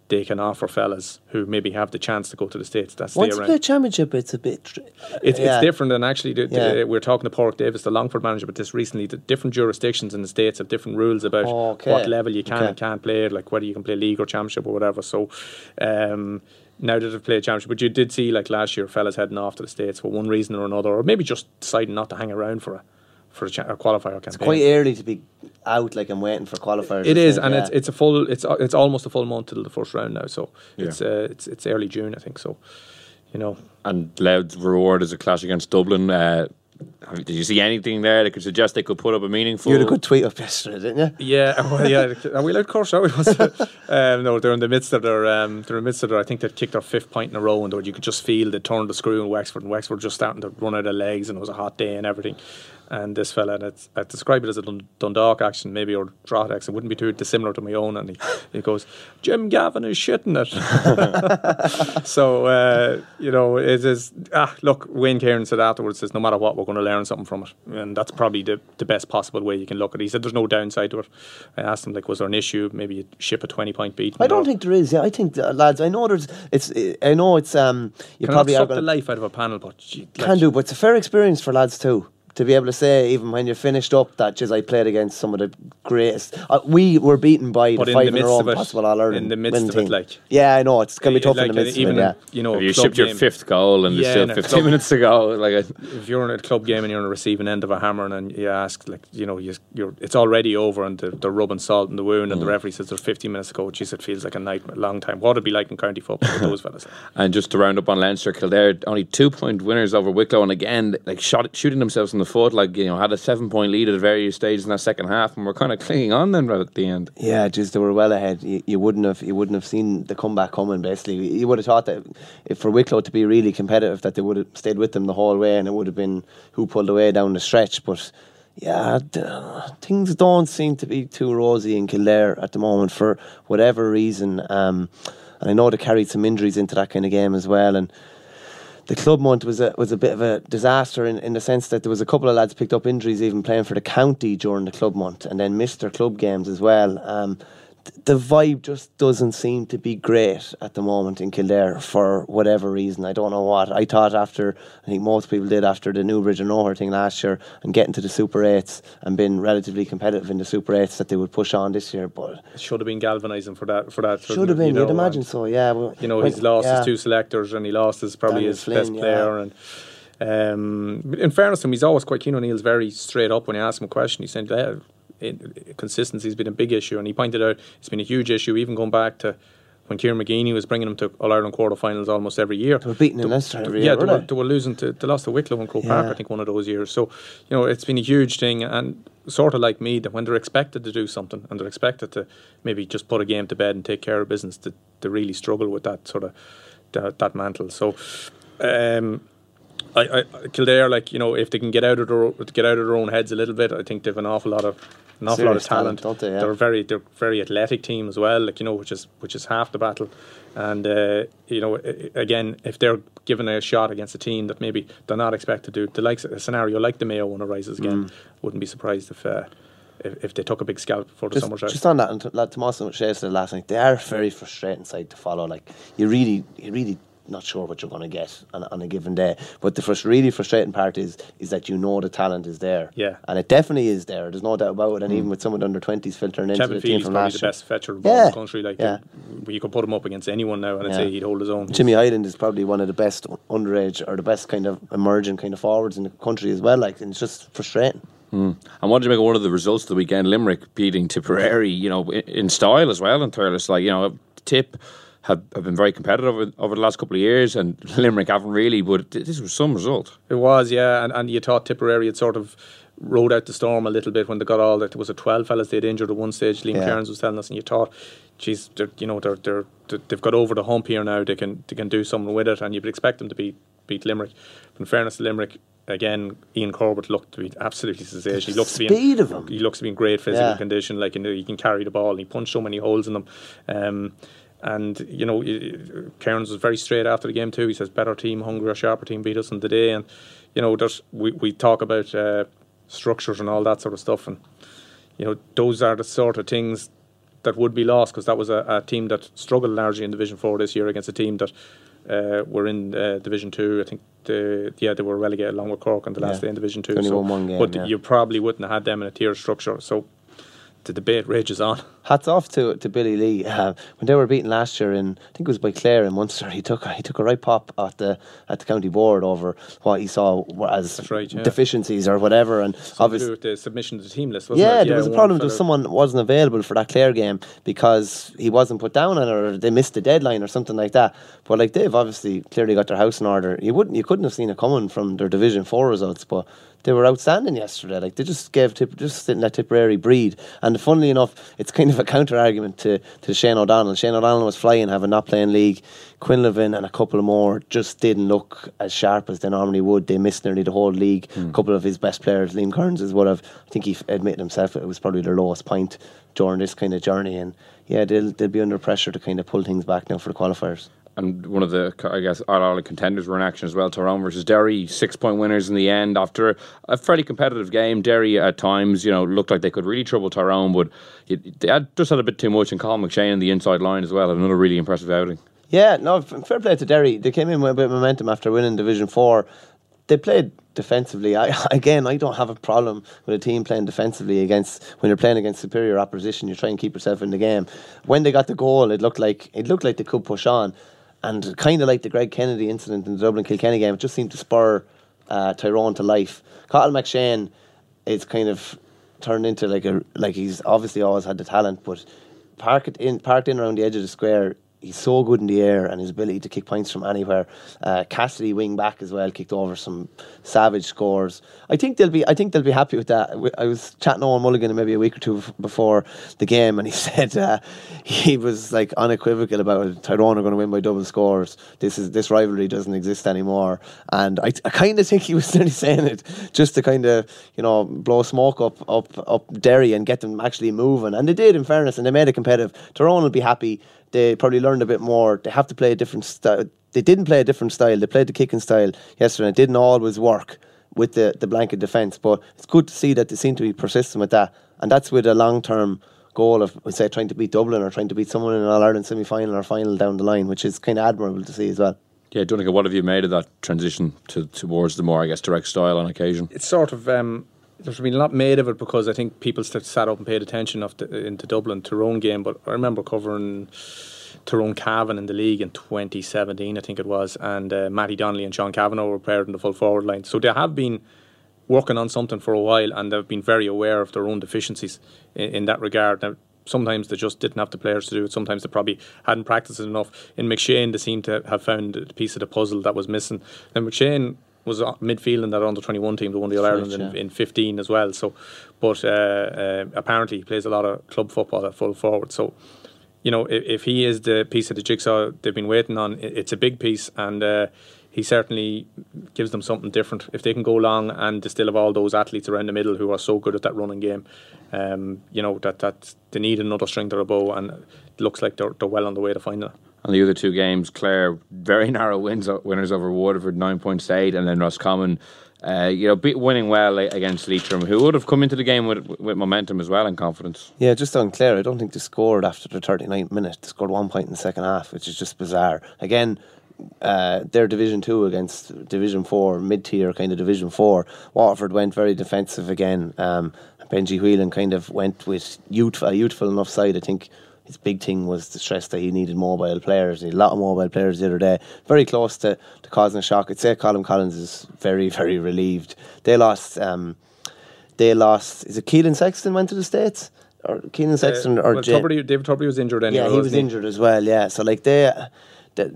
they can offer fellas who maybe have the chance to go to the states. That's the once you play championship, it's a bit. Tr- it's, yeah. it's different, and actually, the, yeah. we're talking to Padraic Davis, the Longford manager, but this recently, the different jurisdictions in the states have different rules about oh, okay. what level you can okay. and can't play, like whether you can play league or championship or whatever. So. Um, now that they've played championship, but you did see like last year, fellas heading off to the states for one reason or another, or maybe just deciding not to hang around for a for a, cha- a qualifier campaign. It's quite early to be out like I'm waiting for qualifiers. It is, and yeah. it's it's a full it's it's almost a full month till the first round now. So yeah. it's uh, it's it's early June, I think. So you know, and Louth's reward is a clash against Dublin. Uh, did you see anything there that could suggest they could put up a meaningful? You had a good tweet up yesterday, didn't you? Yeah, well, yeah. Are we allowed course? Are we? um, no, they're in the midst of their. Um, they're in the midst of their. I think they kicked their fifth point in a row, and you could just feel they turned the screw in Wexford, and Wexford just starting to run out of legs, and it was a hot day and everything and this fella, and it's, I describe it as a Dundalk action, maybe, or Drogheda action. It wouldn't be too dissimilar to my own. And he, he goes, Jim Gavin is shitting it. so, uh, you know, it is, ah, look, Wayne Kieran said afterwards, says, no matter what, we're going to learn something from it. And that's probably the, the best possible way you can look at it. He said, there's no downside to it. I asked him, like, was there an issue? Maybe you ship a 20 point beat. I don't or, think there is. Yeah, I think, uh, lads, I know there's, it's, I know it's, um, you probably are to. the life out of a panel, but. Gee, like, can do, but it's a fair experience for lads too to be able to say even when you're finished up that just I played against some of the greatest. Uh, we were beaten by but the five in, the in a row possible All Ireland in the midst of it, like yeah, I know it's gonna be tough like in the midst even, of it. Yeah. You know, you shipped your fifth goal and yeah, there's still 15 minutes to go. Like a, if you're in a club game and you're on the receiving end of a hammer and you ask like you know you, are it's already over and they're, they're, rubbing salt in the wound and mm. the referee says there's 15 minutes to go. Geez, it feels like a night, long time. What would it be like in county football with those fellas? And just to round up on Leinster, Kildare only two point winners over Wicklow and again like shot, shooting themselves in the foot like you know had a seven point lead at various stages in that second half, and we're kind of clinging on then right at the end. Yeah, just they were well ahead. You, you, wouldn't have you wouldn't have seen the comeback coming. Basically, you would have thought that if for Wicklow to be really competitive, that they would have stayed with them the whole way, and it would have been who pulled away down the stretch. But yeah, things don't seem to be too rosy in Kildare at the moment for whatever reason. Um, and I know they carried some injuries into that kind of game as well, and the club month was a was a bit of a disaster in, in the sense that there was a couple of lads picked up injuries even playing for the county during the club month and then missed their club games as well. Um, the vibe just doesn't seem to be great at the moment in Kildare for whatever reason. I don't know what. I thought after, I think most people did after the Newbridge and Nowhere thing last year and getting to the Super 8s and being relatively competitive in the Super 8s that they would push on this year. But it should have been galvanising for that. For that, should have been. You know, you'd imagine so. Yeah. Well, you know, he's lost yeah. his two selectors and he lost his probably Daniel his Flynn, best player yeah. and. Um, in fairness to him, he's always quite Cian O'Neill's very straight up when you ask him a question. He said, consistency has been a big issue, and he pointed out it's been a huge issue, even going back to when Kieran McGeeney was bringing them to All Ireland quarterfinals almost every year. They were beating in Leinster every yeah, year. they, were, they were losing to they lost to Wicklow and Croke yeah. Park, I think, one of those years. So, you know, it's been a huge thing, and sort of like me that when they're expected to do something and they're expected to maybe just put a game to bed and take care of business, to, they really struggle with that sort of that, that mantle. So. Um, I, I, Kildare, like you know, if they can get out of their get out of their own heads a little bit, I think they've an awful lot of an awful Serious lot of talent. talent they, yeah. They're very they're very athletic team as well. Like you know, which is which is half the battle. And uh, you know, again, if they're given a shot against a team that maybe they're not expected to, do the likes a scenario like the Mayo one arises again, mm. wouldn't be surprised if. Uh, if, if they took a big scalp for the just, summer. Just on that, and like Tomás Ó Sé said last night, they are very frustrating side to follow. Like you really, you really not sure what you're going to get on, on a given day. But the first, really frustrating part is is that you know the talent is there. Yeah. And it definitely is there. There's no doubt about it. And Mm. even with some of the under 20s filtering into Kevin the team from probably last the best fetcher of the in Yeah. the country. Like Yeah. the- you could put him up against anyone now, and I'd Yeah. say he'd hold his own. Jimmy Hyland is probably one of the best underage or the best kind of emerging kind of forwards in the country as well. Like, and it's just frustrating. Mm. And what did you make of one of the results of the weekend? Limerick beating Tipperary, you know, in, in style as well in Thurles. Like, you know, Tip have, have been very competitive over, over the last couple of years, and Limerick haven't really, but this was some result. It was, yeah, and, and you thought Tipperary had sort of rode out the storm a little bit when they got all that. There was a twelve fellas they'd injured at one stage. Liam Yeah. Kearns was telling us, and you thought, geez, they're, you know, they're, they're they've got over the hump here now. They can they can do something with it, and you would expect them to beat beat Limerick. But in fairness to Limerick. Again, Ian Corbett looked to be absolutely sensational. He looks to be speed in, of him. He looks to be in great physical Yeah. condition. Like you know, he can carry the ball. and He punched so many holes in them. Um, and you know, Kearns was very straight after the game too. He says, "Better team, hungrier, sharper team beat us in the day." And you know, there's we we talk about uh, structures and all that sort of stuff, and you know, those are the sort of things that would be lost because that was a, a team that struggled largely in Division Four this year against a team that uh, were in uh, Division Two. I think the yeah they were relegated along with Cork on the last Yeah. day in Division Two. So, one game, but yeah. you probably wouldn't have had them in a tier structure. So the debate rages on. Hats off to to Billy Lee uh, when they were beaten last year in I think it was by Clare in Munster. He took he took a right pop at the at the county board over what he saw as right, yeah. deficiencies or whatever, and Something obviously with the submission to the team list. Wasn't yeah, it? there was a problem. Was someone wasn't available for that Clare game because he wasn't put down on it, or they missed the deadline, or something like that. But like they've obviously clearly got their house in order. You wouldn't, you couldn't have seen it coming from their Division Four results, but they were outstanding yesterday. Like they just gave Tip, just didn't let Tipperary breed. And funnily enough, it's kind of a counter argument to to Shane O'Donnell. Shane O'Donnell was flying, having not playing league. Quinlivan and a couple of more just didn't look as sharp as they normally would. They missed nearly the whole league. A couple of his best players, Liam Kearns, is what I've, I think he admitted himself it was probably their lowest point during this kind of journey. And yeah, they'll they'll be under pressure to kind of pull things back now for the qualifiers. And one of the, I guess, All contenders were in action as well. Tyrone versus Derry, six point winners in the end after a fairly competitive game. Derry at times, you know, looked like they could really trouble Tyrone, but it, they had just had a bit too much. And Cathal McShane in the inside line as well had another really impressive outing. Yeah, no, fair play to Derry. They came in with a bit of momentum after winning Division Four. They played defensively. I again, I don't have a problem with a team playing defensively against when you're playing against superior opposition. You try and keep yourself in the game. When they got the goal, it looked like it looked like they could push on, and kind of like the Greg Kennedy incident in the Dublin Kilkenny game, it just seemed to spur uh, Tyrone to life. Cathal McShane is kind of turned into like a like he's obviously always had the talent, but parked in parked in around the edge of the square. He's so good in the air and his ability to kick points from anywhere. Uh, Cassidy wing back as well kicked over some savage scores. I think they'll be. I think they'll be happy with that. I was chatting to Owen Mulligan maybe a week or two before the game, and he said uh, he was like unequivocal about. Tyrone are going to win by double scores. This is this rivalry doesn't exist anymore. And I, I kind of think he was nearly saying it just to kind of you know blow smoke up up up Derry and get them actually moving. And they did, in fairness, and they made it competitive. Tyrone will be happy. They probably learned a bit more. They have to play a different style. They didn't play a different style. They played the kicking style yesterday. It didn't always work with the, the blanket defence, but it's good to see that they seem to be persistent with that. And that's with a long term goal of, say, trying to beat Dublin or trying to beat someone in an All Ireland semi final or final down the line, which is kind of admirable to see as well. Yeah, Donegal, what have you made of that transition to, towards the more, I guess, direct style on occasion? it's sort of um, there's been a lot made of it because I think people sat up and paid attention of the, into Dublin Tyrone game. But I remember covering Tyrone Cavan in the league in 2017, I think it was, and uh, Matty Donnelly and Sean Cavanagh were paired in the full forward line. So they have been working on something for a while, and they've been very aware of their own deficiencies in, in that regard. Now, sometimes they just didn't have the players to do it. Sometimes they probably hadn't practiced it enough. In McShane, they seem to have found the piece of the puzzle that was missing. Now, McShane was midfield in that under 21 team that won the All Ireland in, in 15 as well. So, but uh, uh, apparently he plays a lot of club football at full forward. So, you know, if, if he is the piece of the jigsaw they've been waiting on, it's a big piece, and uh, he certainly gives them something different. If they can go long and they still have all those athletes around the middle who are so good at that running game, um, you know that that they need another string to their bow, and it looks like they're, they're well on the way to finding it. And the other two games, Clare, very narrow wins, winners over Waterford, nine points to eight, and then Roscommon, uh, you know, beat, winning well against Leitrim, who would have come into the game with, with momentum as well and confidence. Yeah, just on Clare, I don't think they scored after the 39th minute. They scored one point in the second half, which is just bizarre. Again, uh, their Division Two against Division Four, mid tier kind of Division Four. Waterford went very defensive again. Um, Benji Whelan kind of went with youth, a youthful enough side. I think his big thing was to stress that he needed mobile players. He had a lot of mobile players the other day. Very close to, to causing a shock. I'd say Colm Collins is very, very relieved. They lost. Um, they lost. Is it Keelan Sexton went to the states? Or Keelan Sexton uh, or well, Tubridy, David Tubridy was injured anyway. yeah, he was wasn't injured as well. Yeah, so like they, the,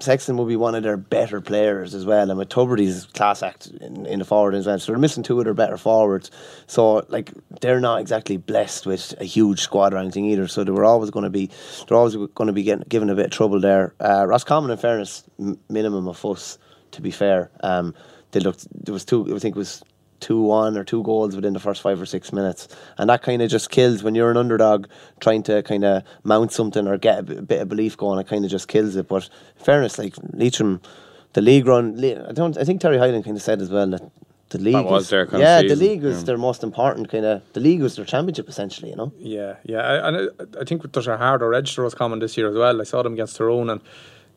Sexton will be one of their better players as well, and with Tubridy's class act in, in the forward as well. So they're missing two of their better forwards. So like they're not exactly blessed with a huge squad or anything either. So they were always going to be, they're always going to be getting given a bit of trouble there. Uh, Roscommon, in fairness, m- minimum of fuss. To be fair, um, they looked. There was two. I think it was two one or two goals within the first five or six minutes, and that kind of just kills when you're an underdog trying to kind of mount something or get a bit, bit of belief going. It kind of just kills it. But in fairness, like Leitrim, the league run. I don't. I think Terry Hyland kind of said as well that. The league was their kind of yeah. the league was yeah. their most important kind of. The league was their championship essentially. You know. Yeah, yeah, I- and I, I think there's a harder edge to Roscommon this year as well. I saw them against Tyrone, and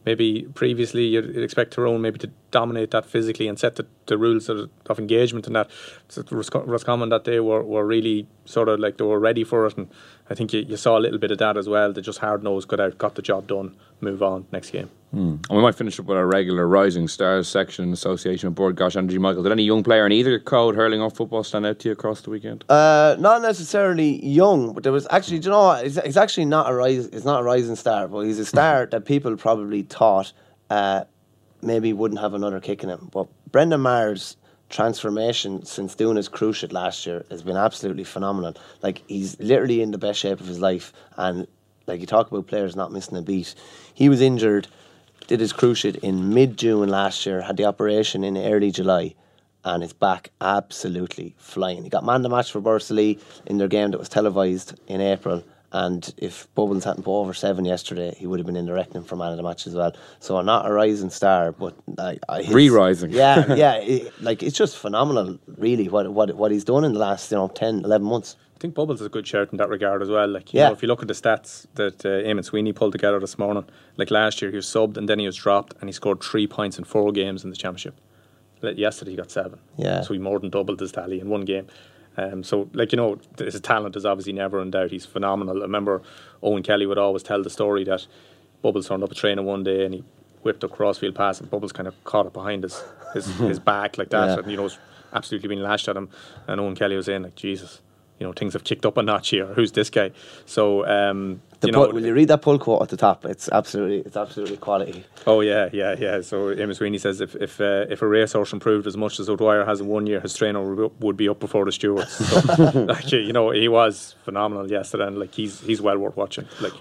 maybe previously you'd expect Tyrone maybe to dominate that physically and set the, the rules of, of engagement and that. So Rosco- Roscommon that day were, were really sort of like they were ready for it, and I think you, you saw a little bit of that as well. They just hard nosed, got out, got the job done, move on next game. Hmm. And we might finish up with our regular Rising Stars section in association with Bord Gáis Energy. Michael, did any young player in either code hurling off football stand out to you across the weekend? Uh, not necessarily young, but there was actually, do you know, what? It's, it's actually not a rise. It's not a rising star, but he's a star that people probably thought uh, maybe wouldn't have another kick in him. But Brendan Maher's transformation since doing his cruciate last year has been absolutely phenomenal. Like he's literally in the best shape of his life, and like you talk about players not missing a beat, he was injured, did his cruciate in mid June last year, had the operation in early July and it's back absolutely flying. He got man the match for Borris-Ileigh in their game that was televised in April. And if Bubbles hadn't put over seven yesterday, he would have been in the reckoning for man of the match as well. So not a rising star, but I, I his- Re-rising. Yeah, yeah. it- like it's just phenomenal, really, what what what he's done in the last you know 10, 11 months. I think Bubbles is a good shirt in that regard as well. Like, you Yeah. know, if you look at the stats that uh, Eamonn Sweeney pulled together this morning, like last year he was subbed and then he was dropped and he scored three points in four games in the championship. Yesterday he got seven. Yeah. So he more than doubled his tally in one game. Um, so, like, you know, his talent is obviously never in doubt. He's phenomenal. I remember Eoin Kelly would always tell the story that Bubbles turned up a trainer one day and he whipped a crossfield pass and Bubbles kind of caught it behind his, his, his back like that. Yeah. And, you know, was absolutely being lashed at him. And Eoin Kelly was saying, like, Jesus, you know, things have kicked up a notch here. Who's this guy? So, um, The you know, pull, will you read that pull quote at the top? It's absolutely, it's absolutely quality. Oh yeah, yeah, yeah. So Eamonn Sweeney says if if uh, if a racehorse improved as much as O'Dwyer has in one year, his trainer would be up- would be up before the stewards. So, like you know, he was phenomenal yesterday, and like he's he's well worth watching. Like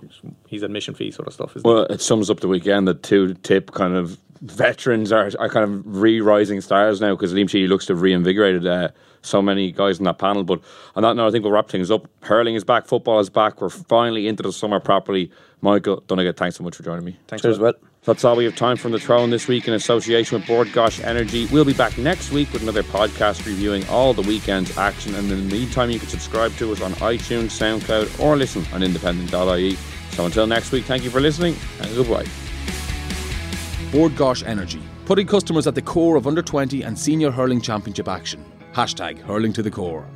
he's admission fee sort of stuff. Isn't Well, it sums up the weekend The two tip kind of veterans are, are kind of re-rising stars now because Liam Sheedy looks to have reinvigorated uh, so many guys in that panel. But on that note, I think we'll wrap things up. Hurling is back, football is back. We're finally into the summer properly. Michael Donegan, thanks so much for joining me. Thanks, Cheers, Will. Will. That's all we have time from the Throw-In this week in association with Bord Gáis Energy. We'll be back next week with another podcast reviewing all the weekend's action. And in the meantime, you can subscribe to us on iTunes, SoundCloud, or listen on independent.ie. So until next week, thank you for listening and goodbye. Bord Gáis Energy, putting customers at the core of under 20 and senior hurling championship action. Hashtag hurling to the core.